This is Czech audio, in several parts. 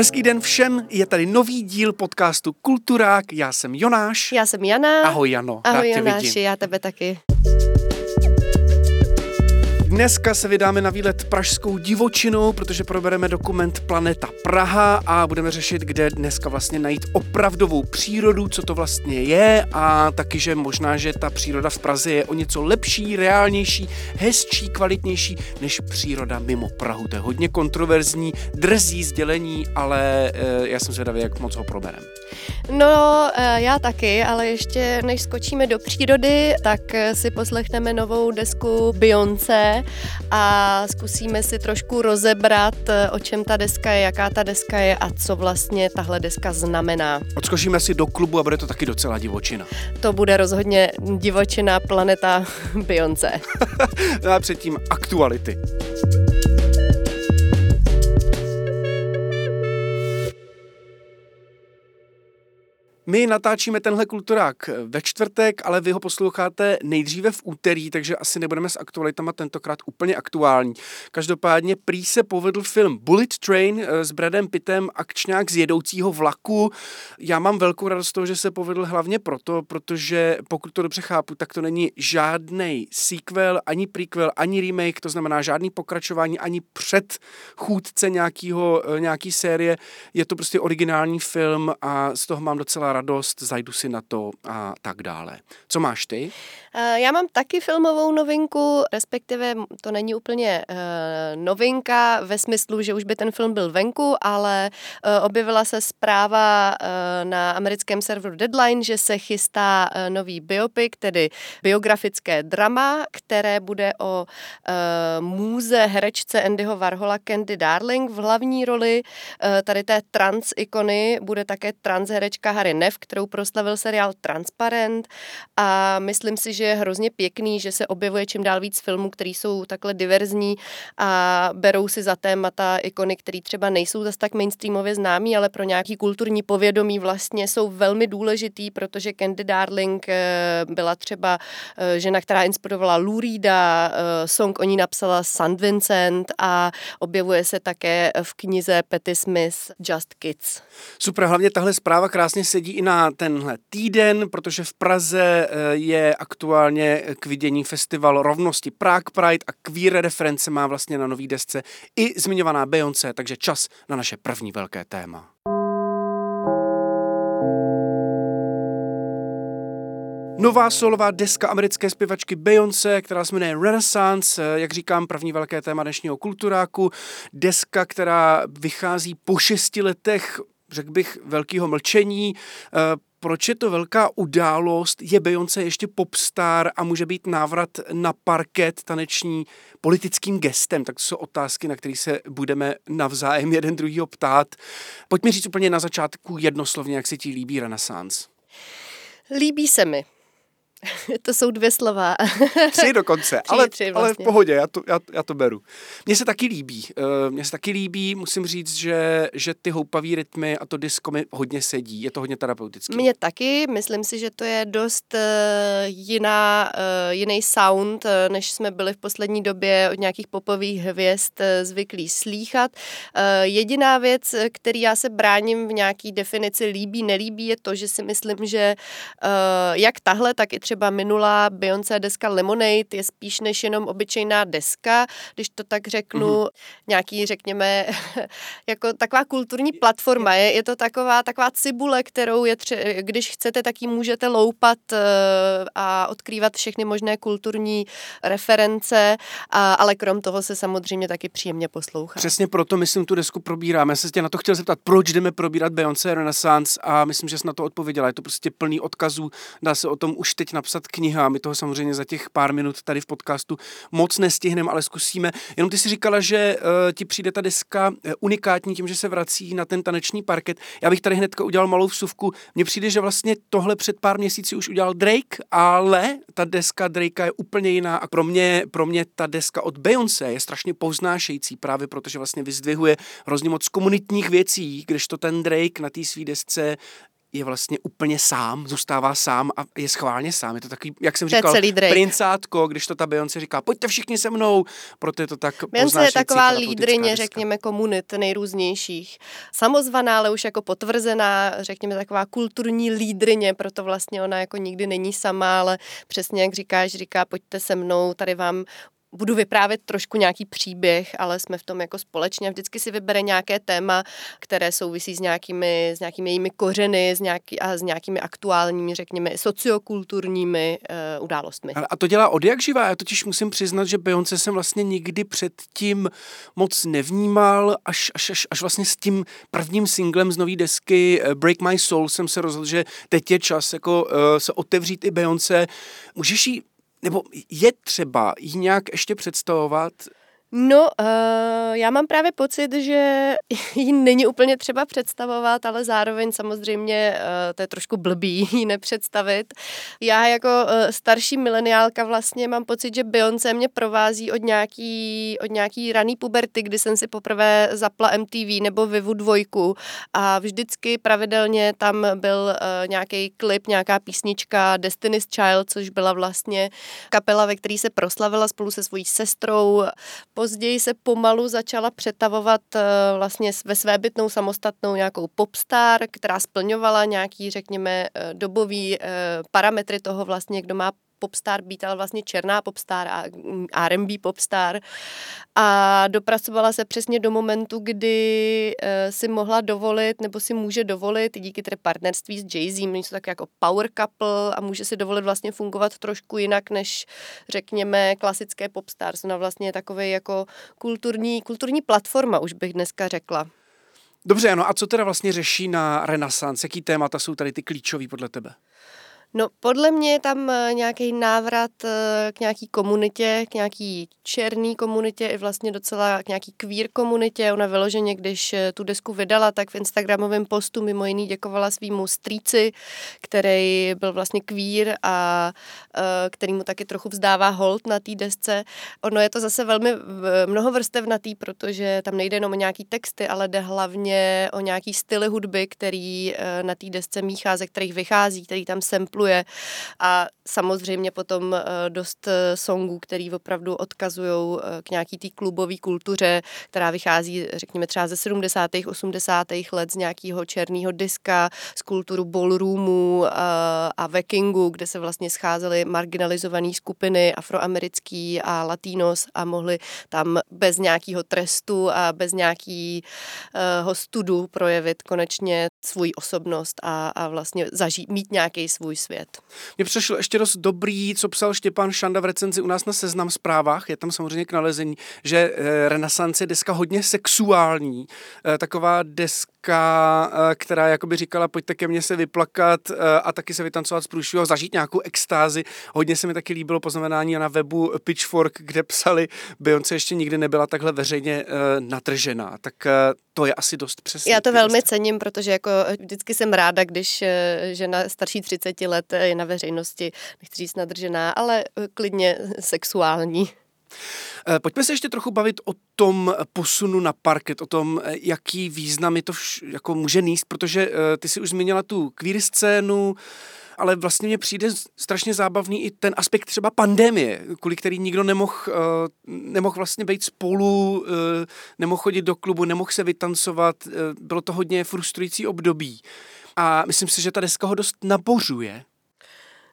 Hezký den všem, je tady nový díl podcastu Kulturák, já jsem Jonáš. Já jsem Jana. Ahoj Jano, Ahoj rád Jonáši, já tebe taky. Dneska se vydáme na výlet pražskou divočinou, protože probereme dokument Planeta Praha a budeme řešit, kde dneska vlastně najít opravdovou přírodu, co to vlastně je a taky, že možná, že ta příroda v Praze je o něco lepší, reálnější, hezčí, kvalitnější než příroda mimo Prahu. To je hodně kontroverzní, drzí sdělení, ale e, já jsem zvědavý, jak moc ho probereme. No, eh, já taky, ale ještě než skočíme do přírody, tak eh, si poslechneme novou desku Beyoncé a zkusíme si trošku rozebrat, eh, o čem ta deska je, jaká ta deska je a co vlastně tahle deska znamená. Odskočíme si do klubu a bude to taky docela divočina. To bude rozhodně divočina planeta Beyoncé. No a předtím aktuality. My natáčíme tenhle kulturák ve čtvrtek, ale vy ho posloucháte nejdříve v úterý, takže asi nebudeme s aktualitama tentokrát úplně aktuální. Každopádně prý se povedl film Bullet Train eh, s Bradem Pittem, akčňák z jedoucího vlaku. Já mám velkou radost z toho, že se povedl hlavně proto, protože pokud to dobře chápu, tak to není žádný sequel, ani prequel, ani remake, to znamená žádný pokračování, ani předchůdce nějakýho, eh, nějaký série. Je to prostě originální film a z toho mám docela radost, zajdu si na to a tak dále. Co máš ty? Eh, Já mám taky filmovou novinku, respektive to není úplně eh, novinka ve smyslu, že už by ten film byl venku, ale eh, objevila se zpráva na americkém serveru Deadline, že se chystá nový biopic, tedy biografické drama, které bude o můze herečce Andyho Warhola Candy Darling v hlavní roli tady té trans ikony bude také trans herečka Harry Neff, kterou proslavil seriál Transparent a myslím si, že je hrozně pěkný, že se objevuje čím dál víc filmů, které jsou takhle diverzní a berou si za témata ikony, které třeba nejsou zas tak mainstreamově známí, ale pro nějaký kulturní povědomí vlastně jsou velmi důležitý, protože Candy Darling eh, byla třeba eh, žena, která inspirovala Lou Reeda, eh, song o ní napsala St. Vincent a objevuje se také v knize Patty Smith Just Kids. Super, hlavně tahle zpráva krásně sedí i na tenhle týden, protože v Praze eh, je aktuálně k vidění festival rovnosti Prague Pride a queer reference má vlastně na nový desce i zmiňovaná Beyoncé, takže čas na naše první velké téma. Nová solová deska americké zpěvačky Beyoncé, která se jmenuje Renaissance, eh, jak říkám, první velké téma dnešního kulturáku. Deska, která vychází po šesti letech, řekl bych, velkého mlčení. Eh, Proč je to velká událost? Je Beyoncé ještě popstar a může být návrat na parket taneční politickým gestem? Tak to jsou otázky, na které se budeme navzájem jeden druhýho ptát. Pojďme říct úplně na začátku jednoslovně, jak se ti líbí Renaissance. Líbí se mi. to jsou dvě slova. Tři dokonce, Tři, ale, tři ale v vlastně. pohodě, já to, já, já to beru. Mně se taky líbí, uh, mně se taky líbí, musím říct, že, že ty houpavý rytmy a to disco mi hodně sedí, je to hodně terapeutický. Mně taky, myslím si, že to je dost uh, jiná, uh, jiný sound, uh, než jsme byli v poslední době od nějakých popových hvězd uh, zvyklí slýchat. Uh, jediná věc, který já se bráním v nějaký definici líbí, nelíbí, je to, že si myslím, že uh, jak tahle, tak i třeba minulá Beyoncé deska Lemonade je spíš než jenom obyčejná deska, když to tak řeknu, mm-hmm. nějaký, řekněme, jako taková kulturní platforma. Je, je to taková, taková cibule, kterou je tře- když chcete, tak ji můžete loupat uh, a odkrývat všechny možné kulturní reference, a, ale krom toho se samozřejmě taky příjemně poslouchá. Přesně proto, myslím, tu desku probíráme. Já se tě na to chtěl zeptat, proč jdeme probírat Beyoncé Renaissance a myslím, že jsi na to odpověděla. Je to prostě plný odkazů, dá se o tom už teď napsat kniha. My toho samozřejmě za těch pár minut tady v podcastu moc nestihneme, ale zkusíme. Jenom ty si říkala, že uh, ti přijde ta deska uh, unikátní tím, že se vrací na ten taneční parket. Já bych tady hnedka udělal malou vsuvku. Mně přijde, že vlastně tohle před pár měsíci už udělal Drake, ale ta deska Drakea je úplně jiná a pro mě, pro mě ta deska od Beyoncé je strašně povznášející právě protože vlastně vyzdvihuje hrozně moc komunitních věcí, když to ten Drake na té svý desce je vlastně úplně sám, zůstává sám a je schválně sám. Je to takový, jak jsem To říkal, celý Drake. princátko, když to ta Beyoncé říká, pojďte všichni se mnou, proto je to tak Beyoncé je taková lídrině, řekněme, komunit nejrůznějších. Samozvaná, ale už jako potvrzená, řekněme, taková kulturní lídrině, proto vlastně ona jako nikdy není sama, ale přesně jak říkáš, říká, pojďte se mnou, tady vám budu vyprávět trošku nějaký příběh, ale jsme v tom jako společně. Vždycky si vybere nějaké téma, které souvisí s nějakými, s nějakými jejími kořeny s nějaký, a s nějakými aktuálními, řekněme, sociokulturními uh, událostmi. A to dělá od jak živá. Já totiž musím přiznat, že Beyoncé jsem vlastně nikdy předtím moc nevnímal, až, až, až, až vlastně s tím prvním singlem z nové desky eh, Break My Soul jsem se rozhodl, že teď je čas jako uh, se otevřít i Beyoncé. Můžeš jí, nebo je třeba jí nějak ještě představovat No, uh, já mám právě pocit, že ji není úplně třeba představovat, ale zároveň samozřejmě uh, to je trošku blbý ji nepředstavit. Já jako uh, starší mileniálka vlastně mám pocit, že Beyoncé mě provází od nějaký, od nějaký raný puberty, kdy jsem si poprvé zapla MTV nebo Vivu dvojku a vždycky pravidelně tam byl uh, nějaký klip, nějaká písnička Destiny's Child, což byla vlastně kapela, ve které se proslavila spolu se svojí sestrou. Později se pomalu začala přetavovat eh, vlastně ve svébytnou samostatnou nějakou popstar, která splňovala nějaký, řekněme, eh, dobový eh, parametry toho vlastně, kdo má popstar být, ale vlastně černá popstar a mm, R&B popstar. A dopracovala se přesně do momentu, kdy uh, si mohla dovolit, nebo si může dovolit, díky tedy partnerství s Jay-Z, něco tak jako power couple a může si dovolit vlastně fungovat trošku jinak, než řekněme klasické popstars. Ona vlastně je takový jako kulturní, kulturní platforma, už bych dneska řekla. Dobře, no a co teda vlastně řeší na Renaissance? Jaký témata jsou tady ty klíčový podle tebe? No, podle mě je tam eh, nějaký návrat eh, k nějaký komunitě, k nějaký černý komunitě i vlastně docela k nějaký queer komunitě. Ona vyloženě, když eh, tu desku vydala, tak v Instagramovém postu mimo jiný děkovala svýmu strýci, který byl vlastně queer a který mu taky trochu vzdává hold na té desce. Ono je to zase velmi mnohovrstevnatý, protože tam nejde jenom o nějaký texty, ale jde hlavně o nějaký styly hudby, který na té desce míchá, ze kterých vychází, který tam sampluje sampluje a samozřejmě potom eh, dost eh, songů, který opravdu odkazují eh, k nějaký té klubové kultuře, která vychází, řekněme, třeba ze 70. 80. let z nějakého černého diska, z kulturu ballroomu a Vikingu, kde se vlastně scházely marginalizované skupiny afroamerický a latinos a mohli tam bez nějakého trestu a bez nějakého studu projevit konečně svůj osobnost a, a vlastně zažít, mít nějaký svůj svět. Mně přišlo ještě dost dobrý, co psal Štěpán Šanda v recenzi u nás na Seznam zprávách, je tam samozřejmě k nalezení, že eh, Renaissance je deska hodně sexuální, eh, taková deska, eh, která jakoby říkala, pojďte ke mně se vyplakat a taky se vytancovat z průšvihu a zažít nějakou extázi. Hodně se mi taky líbilo poznamenání na webu Pitchfork, kde psali, Beyoncé ještě nikdy nebyla takhle veřejně natržená. Tak to je asi dost přesně. Já to velmi cením, protože jako vždycky jsem ráda, když žena starší 30 let je na veřejnosti, nechci říct nadržená, ale klidně sexuální. Pojďme se ještě trochu bavit o tom posunu na parket, o tom, jaký význam je to vš- jako může níst, protože ty si už zmínila tu queer scénu, ale vlastně mně přijde strašně zábavný i ten aspekt třeba pandemie, kvůli který nikdo nemohl nemoh vlastně být spolu, nemohl chodit do klubu, nemohl se vytancovat, bylo to hodně frustrující období. A myslím si, že ta deska ho dost nabořuje.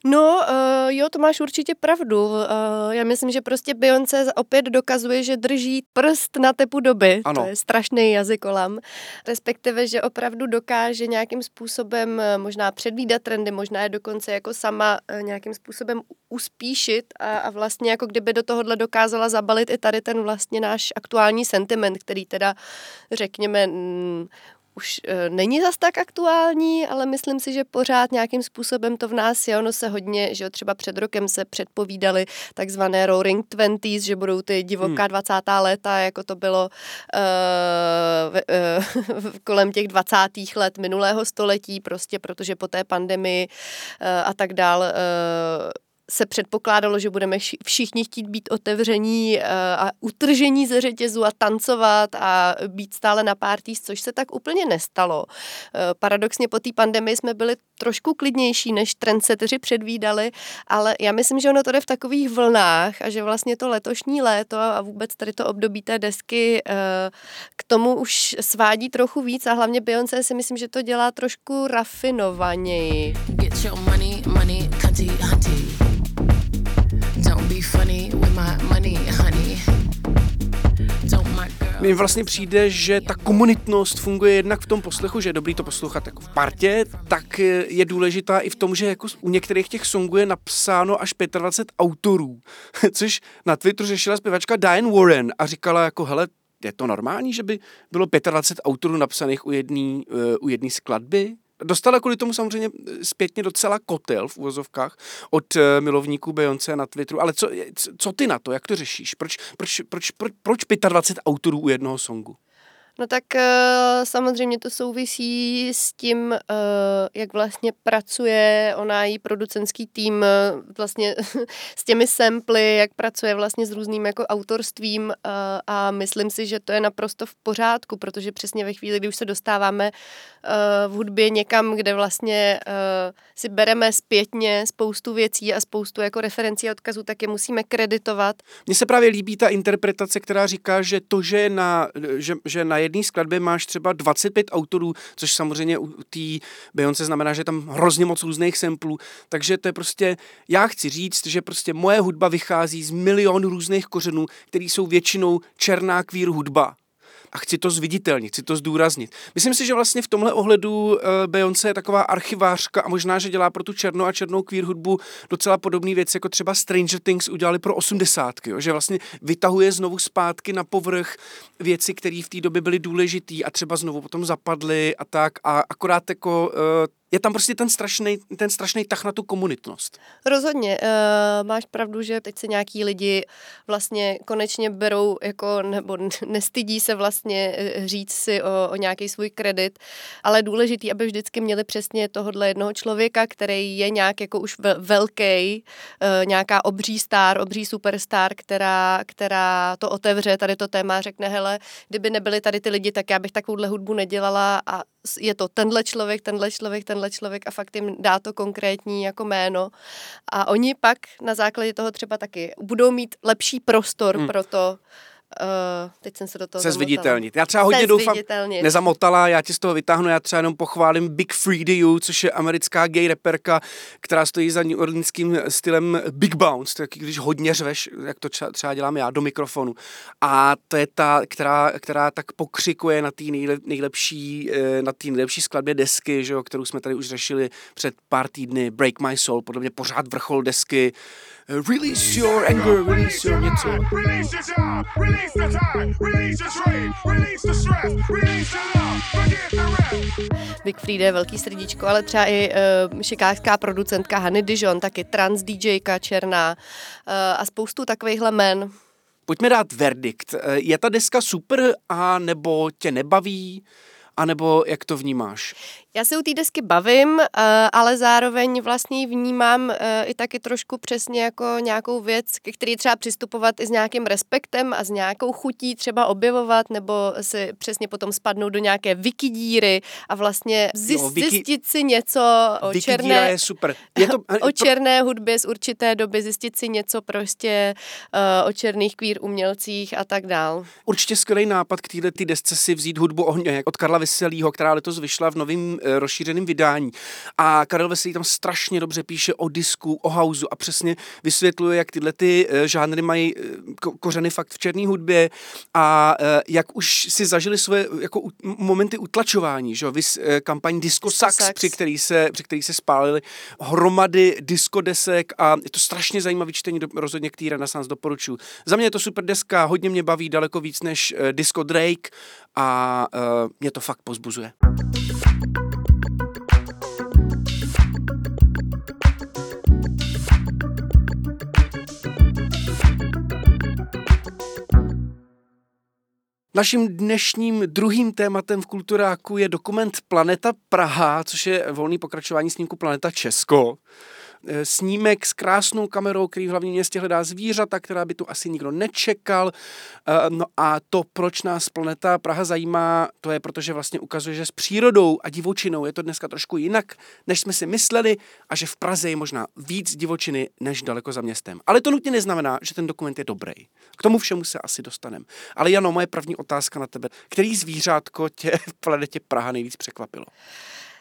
No, uh, jo, to máš určitě pravdu. Uh, já myslím, že prostě Beyoncé opět dokazuje, že drží prst na tepu doby. Ano. To je strašný jazykolam. Respektive, že opravdu dokáže nějakým způsobem možná předvídat trendy, možná je dokonce jako sama nějakým způsobem uspíšit a, a vlastně jako kdyby do tohohle dokázala zabalit i tady ten vlastně náš aktuální sentiment, který teda řekněme už e, není zas tak aktuální, ale myslím si, že pořád nějakým způsobem to v nás je. Ono se hodně, že jo, třeba před rokem se předpovídali takzvané roaring twenties, že budou ty divoká hmm. 20. léta, jako to bylo uh, uh, kolem těch 20. let minulého století, prostě protože po té pandemii uh, a tak dál uh, se předpokládalo, že budeme všichni chtít být otevření eh, a utržení ze řetězu a tancovat a být stále na parties, což se tak úplně nestalo. Eh, paradoxně po té pandemii jsme byli trošku klidnější, než trendseteři předvídali, ale já myslím, že ono to jde v takových vlnách a že vlastně to letošní léto a vůbec tady to období té desky eh, k tomu už svádí trochu víc a hlavně Beyoncé si myslím, že to dělá trošku rafinovaněji. Get your money, money, cunty, hunty. Mně vlastně přijde, že ta komunitnost funguje jednak v tom poslechu, že je dobrý to poslouchat jako v partě, tak je důležitá i v tom, že jako u některých těch songů je napsáno až 25 autorů, což na Twitteru řešila zpěvačka Diane Warren a říkala jako, hele, je to normální, že by bylo 25 autorů napsaných u jedné uh, u skladby? Dostala kvůli tomu samozřejmě zpětně docela kotel v uvozovkách od uh, milovníků Beyoncé na Twitteru, ale co, co ty na to, jak to řešíš? Proč, proč, proč, proč, proč 25 autorů u jednoho songu? No tak uh, samozřejmě to souvisí s tím, uh, jak vlastně pracuje ona její producentský tým uh, vlastně s těmi samply, jak pracuje vlastně s různým jako autorstvím a myslím si, že to je naprosto v pořádku, protože přesně ve chvíli, kdy už se dostáváme v hudbě někam, kde vlastně si bereme zpětně spoustu věcí a spoustu jako referencí a odkazů, tak je musíme kreditovat. Mně se právě líbí ta interpretace, která říká, že to, že na, že, že na jedné skladbě máš třeba 25 autorů, což samozřejmě u té Beyoncé znamená, že je tam hrozně moc různých samplů, takže to je prostě, já chci říct, že prostě moje hudba vychází z milionů různých kořenů, které jsou většinou černá kvír hudba a chci to zviditelnit, chci to zdůraznit. Myslím si, že vlastně v tomhle ohledu uh, Beyoncé je taková archivářka a možná, že dělá pro tu černou a černou queer hudbu docela podobný věc, jako třeba Stranger Things udělali pro osmdesátky, že vlastně vytahuje znovu zpátky na povrch věci, které v té době byly důležité a třeba znovu potom zapadly a tak a akorát jako uh, je tam prostě ten strašný ten strašný tah na tu komunitnost. Rozhodně. Uh, máš pravdu, že teď se nějaký lidi vlastně konečně berou jako, nebo nestydí se vlastně eh, říct si o, o nějaký svůj kredit, ale důležitý, aby vždycky měli přesně tohohle jednoho člověka, který je nějak jako už velký, uh, nějaká obří star, obří superstar, která, která to otevře, tady to téma řekne, hele, kdyby nebyli tady ty lidi, tak já bych takovouhle hudbu nedělala a je to tenhle člověk, tenhle člověk, tenhle člověk a fakt jim dá to konkrétní jako jméno. A oni pak na základě toho třeba taky budou mít lepší prostor hmm. pro to, Uh, teď jsem se do toho Se zviditelnit. Já třeba hodně doufám, nezamotala, já ti z toho vytáhnu, já třeba jenom pochválím Big Free You, což je americká gay reperka, která stojí za New Orleanským stylem Big Bounce, taky když hodně řveš, jak to třeba, dělám já, do mikrofonu. A to je ta, která, která tak pokřikuje na té nejlep, nejlepší, eh, na té nejlepší skladbě desky, že jo, kterou jsme tady už řešili před pár týdny, Break My Soul, podle mě pořád vrchol desky. Release your anger, release your něco. Release your job, release the time, release trade, release the stress, release the love, forget the rest. Big Frida je velký srdíčko, ale třeba i uh, šikářská producentka Hany Dijon, taky trans DJka černá uh, a spoustu takovýchhle men. Pojďme dát verdikt. Je ta deska super a nebo tě nebaví? A nebo jak to vnímáš? Já se u té desky bavím, eh, ale zároveň vlastně vnímám eh, i taky trošku přesně jako nějakou věc, ke který třeba přistupovat i s nějakým respektem a s nějakou chutí třeba objevovat, nebo si přesně potom spadnout do nějaké wikidíry a vlastně zjist, no, wiki, zjistit si něco o černé, je super. Je to, o černé hudbě z určité doby, zjistit si něco prostě uh, o černých queer umělcích a tak dál. Určitě skvělý nápad k této desce si vzít hudbu ohně od Karla Vyselýho, která letos vyšla v novém novém e, rozšířeném vydání. A Karel Veselý tam strašně dobře píše o disku, o houseu a přesně vysvětluje, jak tyhle ty e, žánry mají e, ko- kořeny fakt v černé hudbě a jak už si zažili svoje jako momenty utlačování, že jo, Vys, kampaň Disco, Sax, při který se, při který se spálili hromady diskodesek a je to strašně zajímavý čtení, do, rozhodně který Renaissance doporučuji. Za mě je to super deska, hodně mě baví, daleko víc než Disco Drake a uh, mě to fakt pozbuzuje. Naším dnešním druhým tématem v Kulturáku je dokument Planeta Praha, což je volný pokračování snímku Planeta Česko. Eh, snímek s krásnou kamerou, který v hlavním městě hledá zvířata, která by tu asi nikdo nečekal. Eh, no a to, proč nás planeta Praha zajímá, to je protože vlastně ukazuje, že s přírodou a divočinou je to dneska trošku jinak, než jsme si mysleli a že v Praze je možná víc divočiny než daleko za městem. Ale to nutně neznamená, že ten dokument je dobrý. K tomu všemu se asi dostaneme. Ale Jano, moje první otázka na tebe. Který zvířátko tě v planetě Praha nejvíc překvapilo?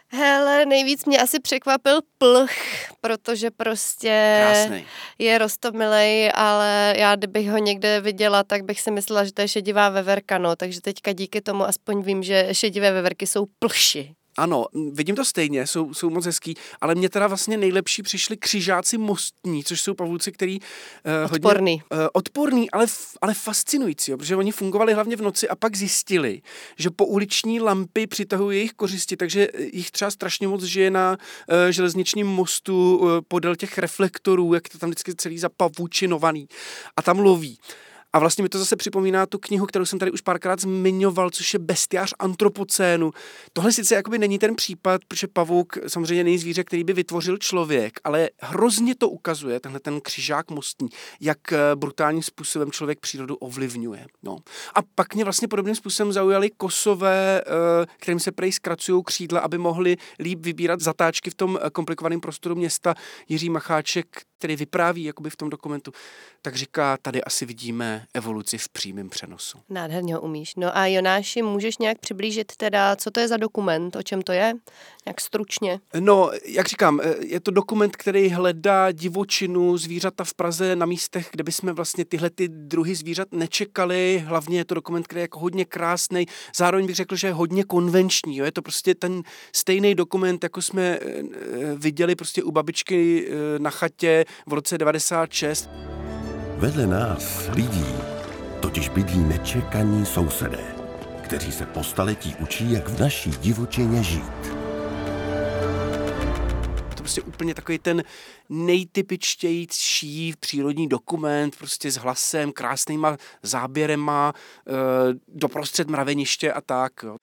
Hele, nejvíc mě asi překvapil plch, protože prostě Krásný. je rostomilej, ale já kdybych ho někde viděla, tak bych si myslela, že to je šedivá veverka, no, takže teďka díky tomu aspoň vím, že šedivé veverky jsou plši. Ano, vidím to stejně, jsou, jsou moc hezký, ale mě teda vlastně nejlepší přišli křižáci mostní, což jsou pavouci, který uh, odporný. Hodně, uh, odporný, ale, ale fascinující, jo, protože oni fungovali hlavně v noci a pak zjistili, že po uliční lampy přitahují jejich kořisti, takže jich třeba strašně moc žije na uh, železničním mostu uh, podél těch reflektorů, jak to tam vždycky celý zapavučinovaný a tam loví. A vlastně mi to zase připomíná tu knihu, kterou jsem tady už párkrát zmiňoval, což je Bestiář antropocénu. Tohle sice jakoby není ten případ, protože pavouk samozřejmě není zvíře, který by vytvořil člověk, ale hrozně to ukazuje, tenhle ten křižák mostní, jak eh, brutálním způsobem člověk přírodu ovlivňuje. No. A pak mě vlastně podobným způsobem zaujali kosové, eh, kterým se prej zkracují křídla, aby mohli líp vybírat zatáčky v tom eh, komplikovaném prostoru města. Jiří Macháček, který vypráví jakoby v tom dokumentu, tak říká, tady asi vidíme evoluci v přímém přenosu. Nádherně ho umíš. No a Jonáši, můžeš nějak přiblížit teda, co to je za dokument, o čem to je? Jak stručně? No, jak říkám, eh, je to dokument, který hledá divočinu, zvířata v Praze na místech, kde bychom vlastně tyhle ty druhy zvířat nečekali. Hlavně je to dokument, který je jako hodně krásný. Zároveň bych řekl, že je hodně konvenční. Jo? Je to prostě ten stejný dokument, jako jsme eh, eh, viděli prostě u babičky na chatě v roce 96. Vedle nás, lidí, totiž bydlí nečekaní sousedé, kteří se po staletí učí, jak v naší divočině žít. To prostě úplně takový ten nejtypičtější přírodní dokument, prostě s hlasem, krásnýma záběrema, e, doprostřed mraveniště a tak. Jo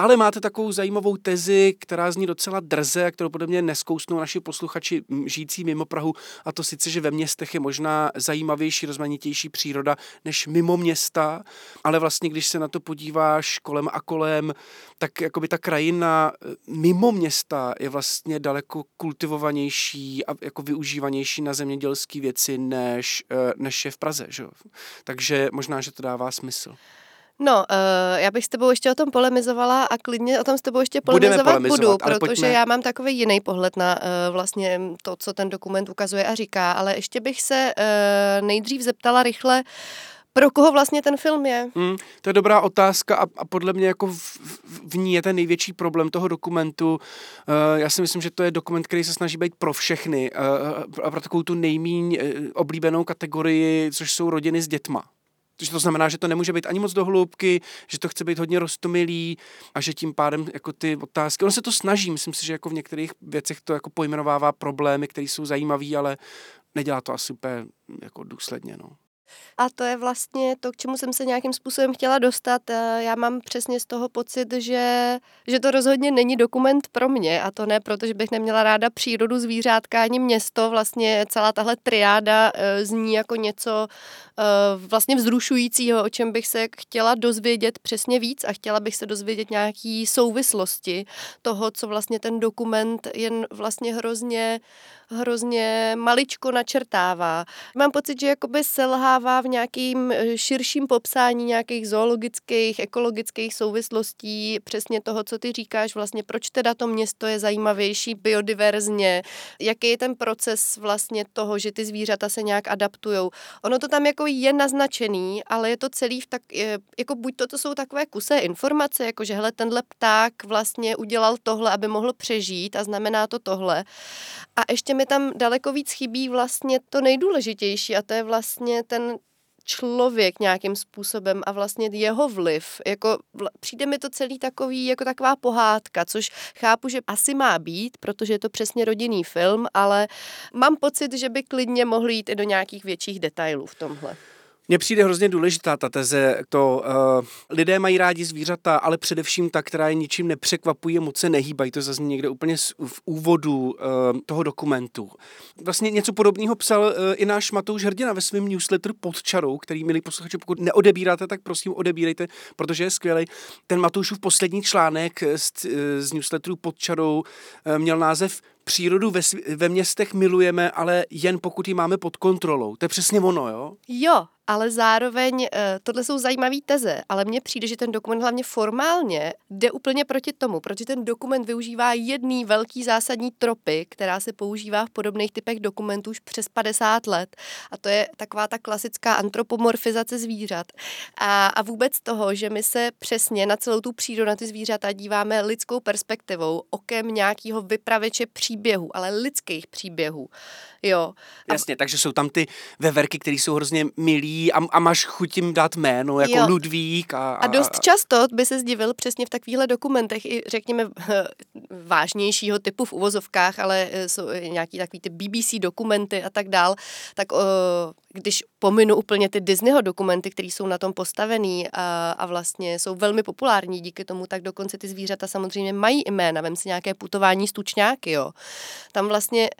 ale máte takovou zajímavou tezi, která zní docela drze a kterou podle mě neskousnou naši posluchači žijící mimo Prahu, a to sice, že ve městech je možná zajímavější, rozmanitější příroda než mimo města, ale vlastně, když se na to podíváš kolem a kolem, tak jakoby ta krajina e, mimo města je vlastně daleko kultivovanější a jako využívanější na zemědělské věci, než, e, než je v Praze. Že? Takže možná, že to dává smysl. No, uh, já bych s tebou ještě o tom polemizovala a klidně o tom s tebou ještě polemizovat budu, protože pojďme. já mám takový jiný pohled na uh, vlastně to, co ten dokument ukazuje a říká, ale ještě bych se uh, nejdřív zeptala rychle, pro koho vlastně ten film je? Mm, to je dobrá otázka a, a podle mě jako v, v ní je ten největší problém toho dokumentu. Uh, já si myslím, že to je dokument, který se snaží být pro všechny uh, a pro takovou tu nejmíň uh, oblíbenou kategorii, což jsou rodiny s dětma. To znamená, že to nemůže být ani moc do hloubky, že to chce být hodně roztomilý a že tím pádem jako ty otázky, ono se to snaží, myslím si, že jako v některých věcech to jako pojmenovává problémy, které jsou zajímavé, ale nedělá to asi úplně jako důsledně. No. A to je vlastně to, k čemu jsem se nějakým způsobem chtěla dostat. Eh, já mám přesně z toho pocit, že, že to rozhodně není dokument pro mě. A to ne proto, že bych neměla ráda přírodu, zvířátka ani město. Vlastně celá tahle triáda eh, zní jako něco eh, vlastně vzrušujícího, o čem bych se chtěla dozvědět přesně víc a chtěla bych se dozvědět nějaký souvislosti toho, co vlastně ten dokument jen vlastně hrozně hrozně maličko načrtává. Mám pocit, že jakoby selhá schovává v nějakým eh, širším popsání nějakých zoologických, ekologických souvislostí, přesně toho, co ty říkáš, vlastně proč teda to město je zajímavější biodiverzně, jaký je ten proces vlastně toho, že ty zvířata se nějak adaptují. Ono to tam jako je naznačený, ale je to celý v tak, jako buď to, to jsou takové kusé informace, jako že hele, tenhle pták vlastně udělal tohle, aby mohl přežít a znamená to tohle. A ještě mi tam daleko víc chybí vlastně to nejdůležitější a to je vlastně ten člověk nějakým způsobem a vlastně jeho vliv. Jako, přijde mi to celý takový, jako taková pohádka, což chápu, že asi má být, protože je to přesně rodinný film, ale mám pocit, že by klidně mohli jít i do nějakých větších detailů v tomhle. Mně přijde hrozně důležitá ta teze, to uh, lidé mají rádi zvířata, ale především ta, která je ničím nepřekvapují a moc se nehýbají. To zazní někde úplně v úvodu uh, toho dokumentu. Vlastně něco podobného psal uh, i náš Matouš Hrdina ve svém newsletteru pod čarou, který, milí posluchači, pokud neodebíráte, tak prosím odebírejte, protože je skvělý. Ten Matoušův poslední článek z, z newsletteru pod čarou uh, měl název přírodu ve, ve městech milujeme, ale jen pokud ji máme pod kontrolou. To je přesně ono, jo? Jo, ale zároveň eh, tohle jsou zajímavé teze, ale mně přijde, že ten dokument hlavně formálně jde úplně proti tomu, protože ten dokument využívá jedný velký zásadní tropy, která se používá v podobných typech dokumentů už přes 50 let. A to je taková ta klasická antropomorfizace zvířat. A, a vůbec toho, že my se přesně na celou tu přírodu, na ty zvířata díváme lidskou perspektivou, okem nějakého vypravěče příběhů, ale lidských příběhů. Jo. Jasně, takže jsou tam ty veverky, které jsou hrozně milí a, a máš chuť jim dát jméno, jako jo. Ludvík. A, a, a dost často by se zdivil přesně v takovýchhle dokumentech, i řekněme vážnějšího typu v uvozovkách, ale eh, jsou nějaký takový ty BBC dokumenty a tak dál, tak o, když pominu úplně ty Disneyho dokumenty, které jsou na tom postavený a, a vlastně jsou velmi populární díky tomu, tak dokonce ty zvířata samozřejmě mají jména. Vem si nějaké putování stučňáky, jo. Tam vlastně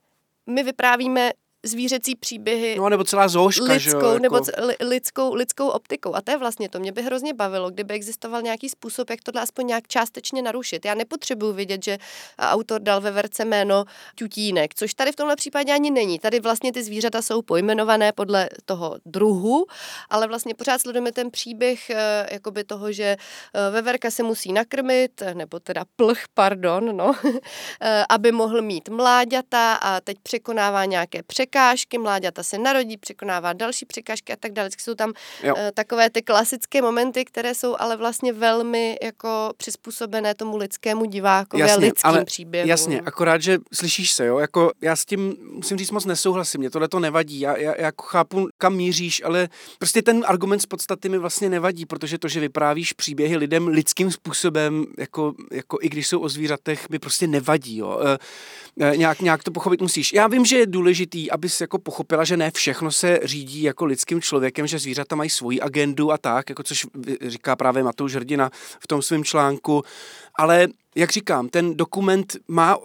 my vyprávíme zvířecí příběhy. No, nebo celá zooška, lidskou, že jo, jako... nebo li, lidskou, lidskou optikou. A to je vlastně to. Mě by hrozně bavilo, kdyby existoval nějaký způsob, jak tohle aspoň nějak částečně narušit. Já nepotřebuji vidět, že autor dal ve verce jméno tutínek, což tady v tomhle případě ani není. Tady vlastně ty zvířata jsou pojmenované podle toho druhu, ale vlastně pořád sledujeme ten příběh eh, jakoby toho, že eh, veverka se musí nakrmit, nebo teda plch, pardon, no, eh, aby mohl mít mláďata a teď překonává nějaké přek překážky, mláďata se narodí, překonává další překážky a tak dále. Jsou tam jo. uh, takové ty klasické momenty, které jsou ale vlastně velmi jako přizpůsobené tomu lidskému divákovi jasně, a lidským ale, příběhům. Jasně, akorát, že slyšíš se, jo, jako já s tím musím říct moc nesouhlasím, mě tohle to nevadí, já, já, já jako chápu, kam míříš, ale prostě ten argument z podstaty mi vlastně nevadí, protože to, že vyprávíš příběhy lidem lidským způsobem, jako, jako i když jsou o zvířatech, mi prostě nevadí, jo. E, nějak, nějak to pochopit musíš. Já vím, že je důležitý, abys jako pochopila, že ne všechno se řídí jako lidským člověkem, že zvířata mají svoji agendu a tak, jako což říká právě Matouš Hrdina v tom svém článku, ale jak říkám, ten dokument má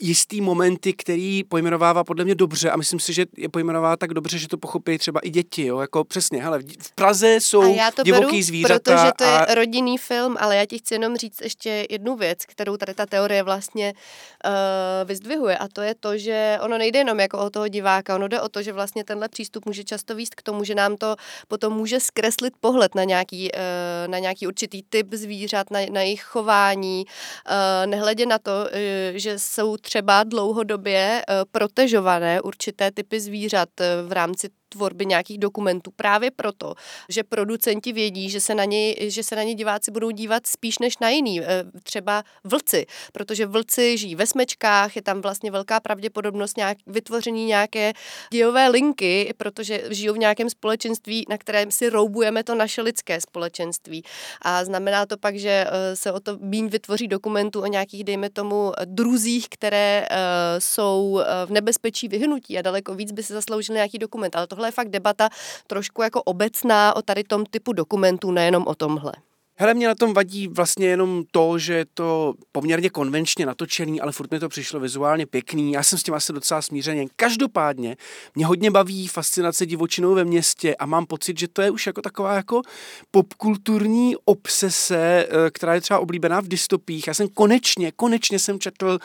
jistý momenty, který pojmenovává podle mě dobře a myslím si, že je pojmenovává tak dobře, že to pochopí třeba i děti, jo, jako přesně, hele, v Praze jsou a já to divoký beru, zvířata. protože to je rodinný film, ale já ti chci jenom říct ještě jednu věc, kterou tady ta teorie vlastně uh, vyzdvihuje a to je to, že ono nejde jenom jako o toho diváka, ono jde o to, že vlastně tenhle přístup může často výst k tomu, že nám to potom může zkreslit pohled na nějaký, uh, na nějaký určitý typ zvířat, na, na jejich chování, uh, nehledě na to, uh, že jsou třeba dlouhodobě eh, protežované určité typy zvířat eh, v rámci tvorby nějakých dokumentů právě proto, že producenti vědí, že se na ně, že se na ně diváci budou dívat spíš než na jiný, eh, třeba vlci, protože vlci žijí ve smečkách, je tam vlastně velká pravděpodobnost nějak, vytvoření nějaké dějové linky, protože žijou v nějakém společenství, na kterém si roubujeme to naše lidské společenství. A znamená to pak, že eh, se o to míň vytvoří dokumentů o nějakých, dejme tomu, druzích, které uh, jsou v nebezpečí vyhnutí a daleko víc by se zasloužil nějaký dokument. Ale tohle tohle je fakt debata trošku jako obecná o tady tom typu dokumentů, nejenom o tomhle. Hele, mě na tom vadí vlastně jenom to, že je to poměrně konvenčně natočený, ale furt mi to přišlo vizuálně pěkný. Já jsem s tím asi docela smířený. Každopádně mě hodně baví fascinace divočinou ve městě a mám pocit, že to je už jako taková jako popkulturní obsese, eh, která je třeba oblíbená v dystopích. Já jsem konečně, konečně jsem četl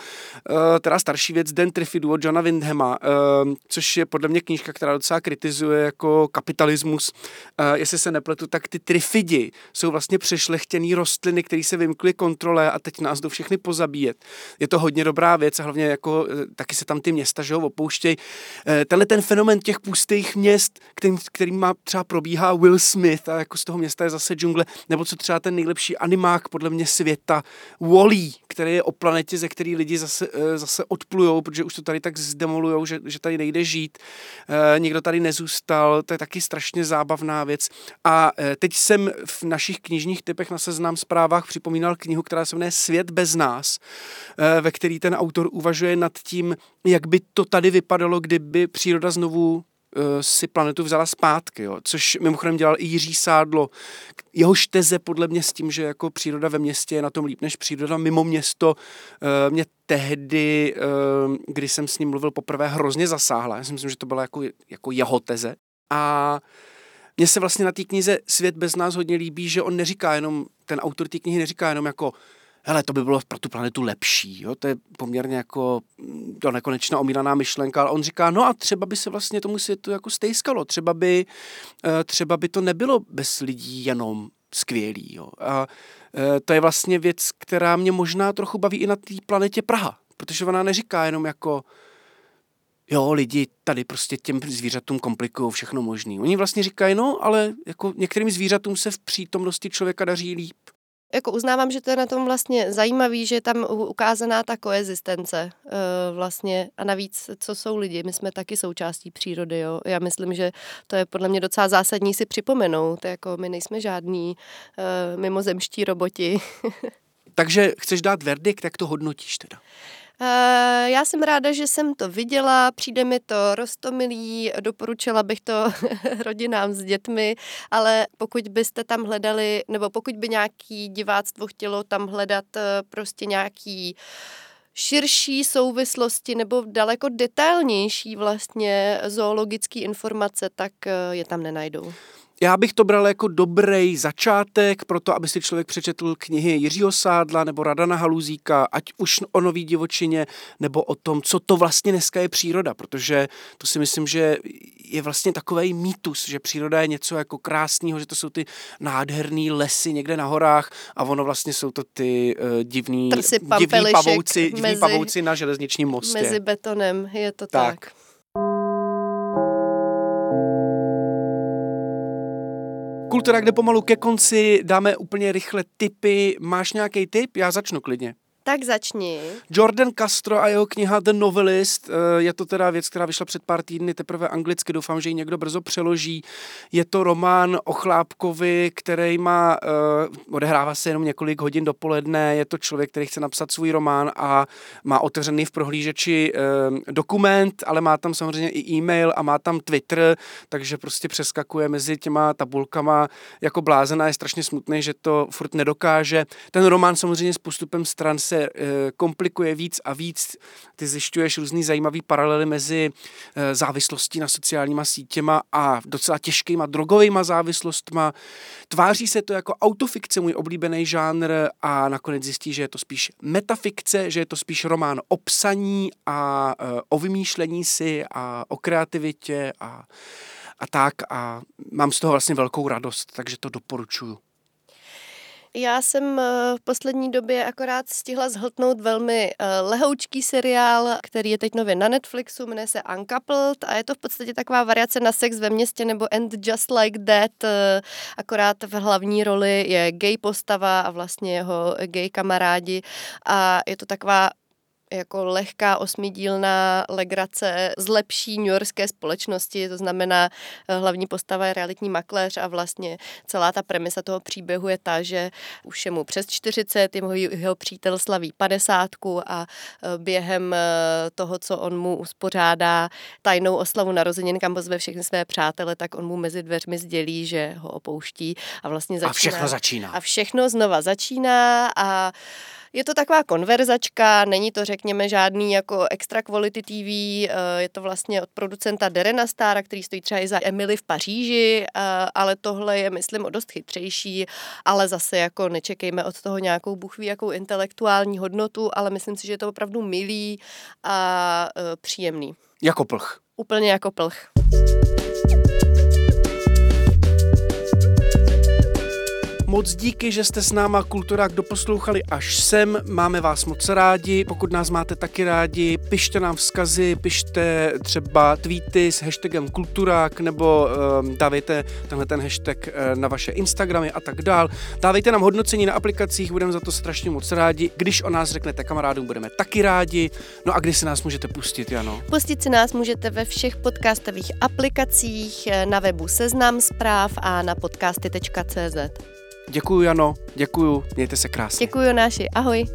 uh, teda starší věc Den Triffidu od Johna Windhama, uh, což je podle mě knížka, která docela kritizuje jako kapitalismus. Jestli se nepletu, tak ty Trifidi jsou vlastně při přešlechtěný rostliny, které se vymkly kontrole a teď nás do všechny pozabíjet. Je to hodně dobrá věc a hlavně jako eh, taky se tam ty města že ho, opouštějí. Eh, tenhle ten fenomen těch pustých měst, který, který má třeba probíhá Will Smith a jako z toho města je zase džungle, nebo co třeba ten nejlepší animák podle mě světa, Wally, který je o planetě, ze který lidi zase, eh, zase odplujou, protože už to tady tak zdemolujou, že, že tady nejde žít. Nikdo tady nezůstal, to je taky strašně zábavná věc. A teď jsem v našich knižních typech na seznam zprávách připomínal knihu, která se jmenuje Svět bez nás, eh, ve který ten autor uvažuje nad tím, jak by to tady vypadalo, kdyby příroda znovu eh, si planetu vzala zpátky, jo. což mimochodem dělal i Jiří Sádlo. Jeho teze podle mě s tím, že jako příroda ve městě je na tom líp než příroda mimo město, eh, mě tehdy, kdy jsem s ním mluvil poprvé, hrozně zasáhla. Já si myslím, že to byla jako, jako jeho teze. A mně se vlastně na té knize Svět bez nás hodně líbí, že on neříká jenom, ten autor té knihy neříká jenom jako hele, to by bylo pro tu planetu lepší, jo? to je poměrně jako do nekonečna omílaná myšlenka, ale on říká, no a třeba by se vlastně tomu světu jako stejskalo, třeba by, eh, třeba by to nebylo bez lidí jenom skvělý. Jo? A eh, to je vlastně věc, která mě možná trochu baví i na té planetě Praha, protože ona neříká jenom jako, jo, lidi tady prostě těm zvířatům komplikují všechno možný. Oni vlastně říkají, no, ale jako některým zvířatům se v přítomnosti člověka daří líp. Jako uznávám, že to je na tom vlastně zajímavý, že je tam ukázaná ta koezistence uh, vlastně a navíc, co jsou lidi, my jsme taky součástí přírody, jo. Já myslím, že to je podle mě docela zásadní si připomenout, jako my nejsme žádní uh, mimozemští roboti. Takže chceš dát verdikt, jak to hodnotíš teda? Uh, já jsem ráda, že jsem to viděla, přijde mi to rostomilý, doporučila bych to rodinám s dětmi, ale pokud byste tam hledali, nebo pokud by nějaký diváctvo chtělo tam hledat uh, prostě nějaký širší souvislosti nebo daleko detailnější vlastně zoologické informace, tak uh, je tam nenajdou. Já bych to bral jako dobrý začátek pro to, aby si člověk přečetl knihy Jiřího Sádla nebo Radana Haluzíka, ať už o nový divočině, nebo o tom, co to vlastně dneska je příroda, protože to si myslím, že je vlastně takový mýtus, že příroda je něco jako krásného, že to jsou ty nádherné lesy někde na horách a ono vlastně jsou to ty uh, divný, divný pavouci, divný mezi, pavouci na železničním mostě. Mezi betonem, je to tak. tak. Kultura, kde pomalu ke konci dáme úplně rychle tipy. Máš nějaký tip? Já začnu klidně. Tak začni. Jordan Castro a jeho kniha The Novelist, eh, je to teda věc, která vyšla před pár týdny, teprve anglicky, doufám, že ji někdo brzo přeloží. Je to román o Chlápkovi, který má, uh, odehrává se jenom několik hodin dopoledne, je to člověk, který chce napsat svůj román a má otevřený v prohlížeči uh, dokument, ale má tam samozřejmě i e-mail a má tam Twitter, takže prostě přeskakuje mezi těma tabulkama jako blázená, je strašně smutný, že to furt nedokáže. Ten román samozřejmě s postupem stran se e, komplikuje víc a víc. Ty zjišťuješ různý zajímavý paralely mezi e, závislostí na sociálníma sítěma a docela těžkýma drogovými závislostma. Tváří se to jako autofikce, můj oblíbený žánr a nakonec zjistí, že je to spíš metafikce, že je to spíš román o psaní a e, o vymýšlení si a o kreativitě a a tak a mám z toho vlastně velkou radost, takže to doporučuju. Já jsem eh, v poslední době akorát stihla zhltnout velmi eh, lehoučký seriál, který je teď nově na Netflixu, jmenuje se Uncoupled a je to v podstatě taková variace na sex ve městě nebo And Just Like That, eh, akorát v hlavní roli je gay postava a vlastně jeho gay kamarádi a je to taková jako lehká osmidílná legrace zlepší newyorské společnosti, to znamená eh, hlavní postava je realitní makléř a vlastně celá ta premisa toho příběhu je ta, že už je mu přes 40, jeho, jeho přítel slaví 50 a eh, během eh, toho, co on mu uspořádá tajnou oslavu narozenin, kam pozve všechny své přátele, tak on mu mezi dveřmi sdělí, že ho opouští a vlastně začíná. A všechno začíná. A všechno znova začíná a je to taková konverzačka, není to, řekněme, žádný jako extra quality TV, eh, je to vlastně od producenta Derena Stara, který stojí třeba i za Emily v Paříži, eh, ale tohle je, myslím, o dost chytřejší, ale zase jako nečekejme od toho nějakou buchví, jakou intelektuální hodnotu, ale myslím si, že je to opravdu milý a eh, příjemný. Jako plch. Úplně jako plch. Moc díky, že jste s náma Kulturák doposlouchali až sem. Máme vás moc rádi. Pokud nás máte taky rádi, pište nám vzkazy, pište třeba tweety s hashtagem Kulturák nebo um, dávejte tenhle ten hashtag uh, na vaše Instagramy a tak dál. Dávejte nám hodnocení na aplikacích, budeme za to strašně moc rádi. Když o nás řeknete kamarádům, budeme taky rádi. No a kdy si nás můžete pustit, Jano? Pustit si nás můžete ve všech podcastových aplikacích, eh, na webu Seznam zpráv a na podcasty.cz. Děkuju, Jano, děkuju, mějte se krásně. Děkuju, Náši, ahoj.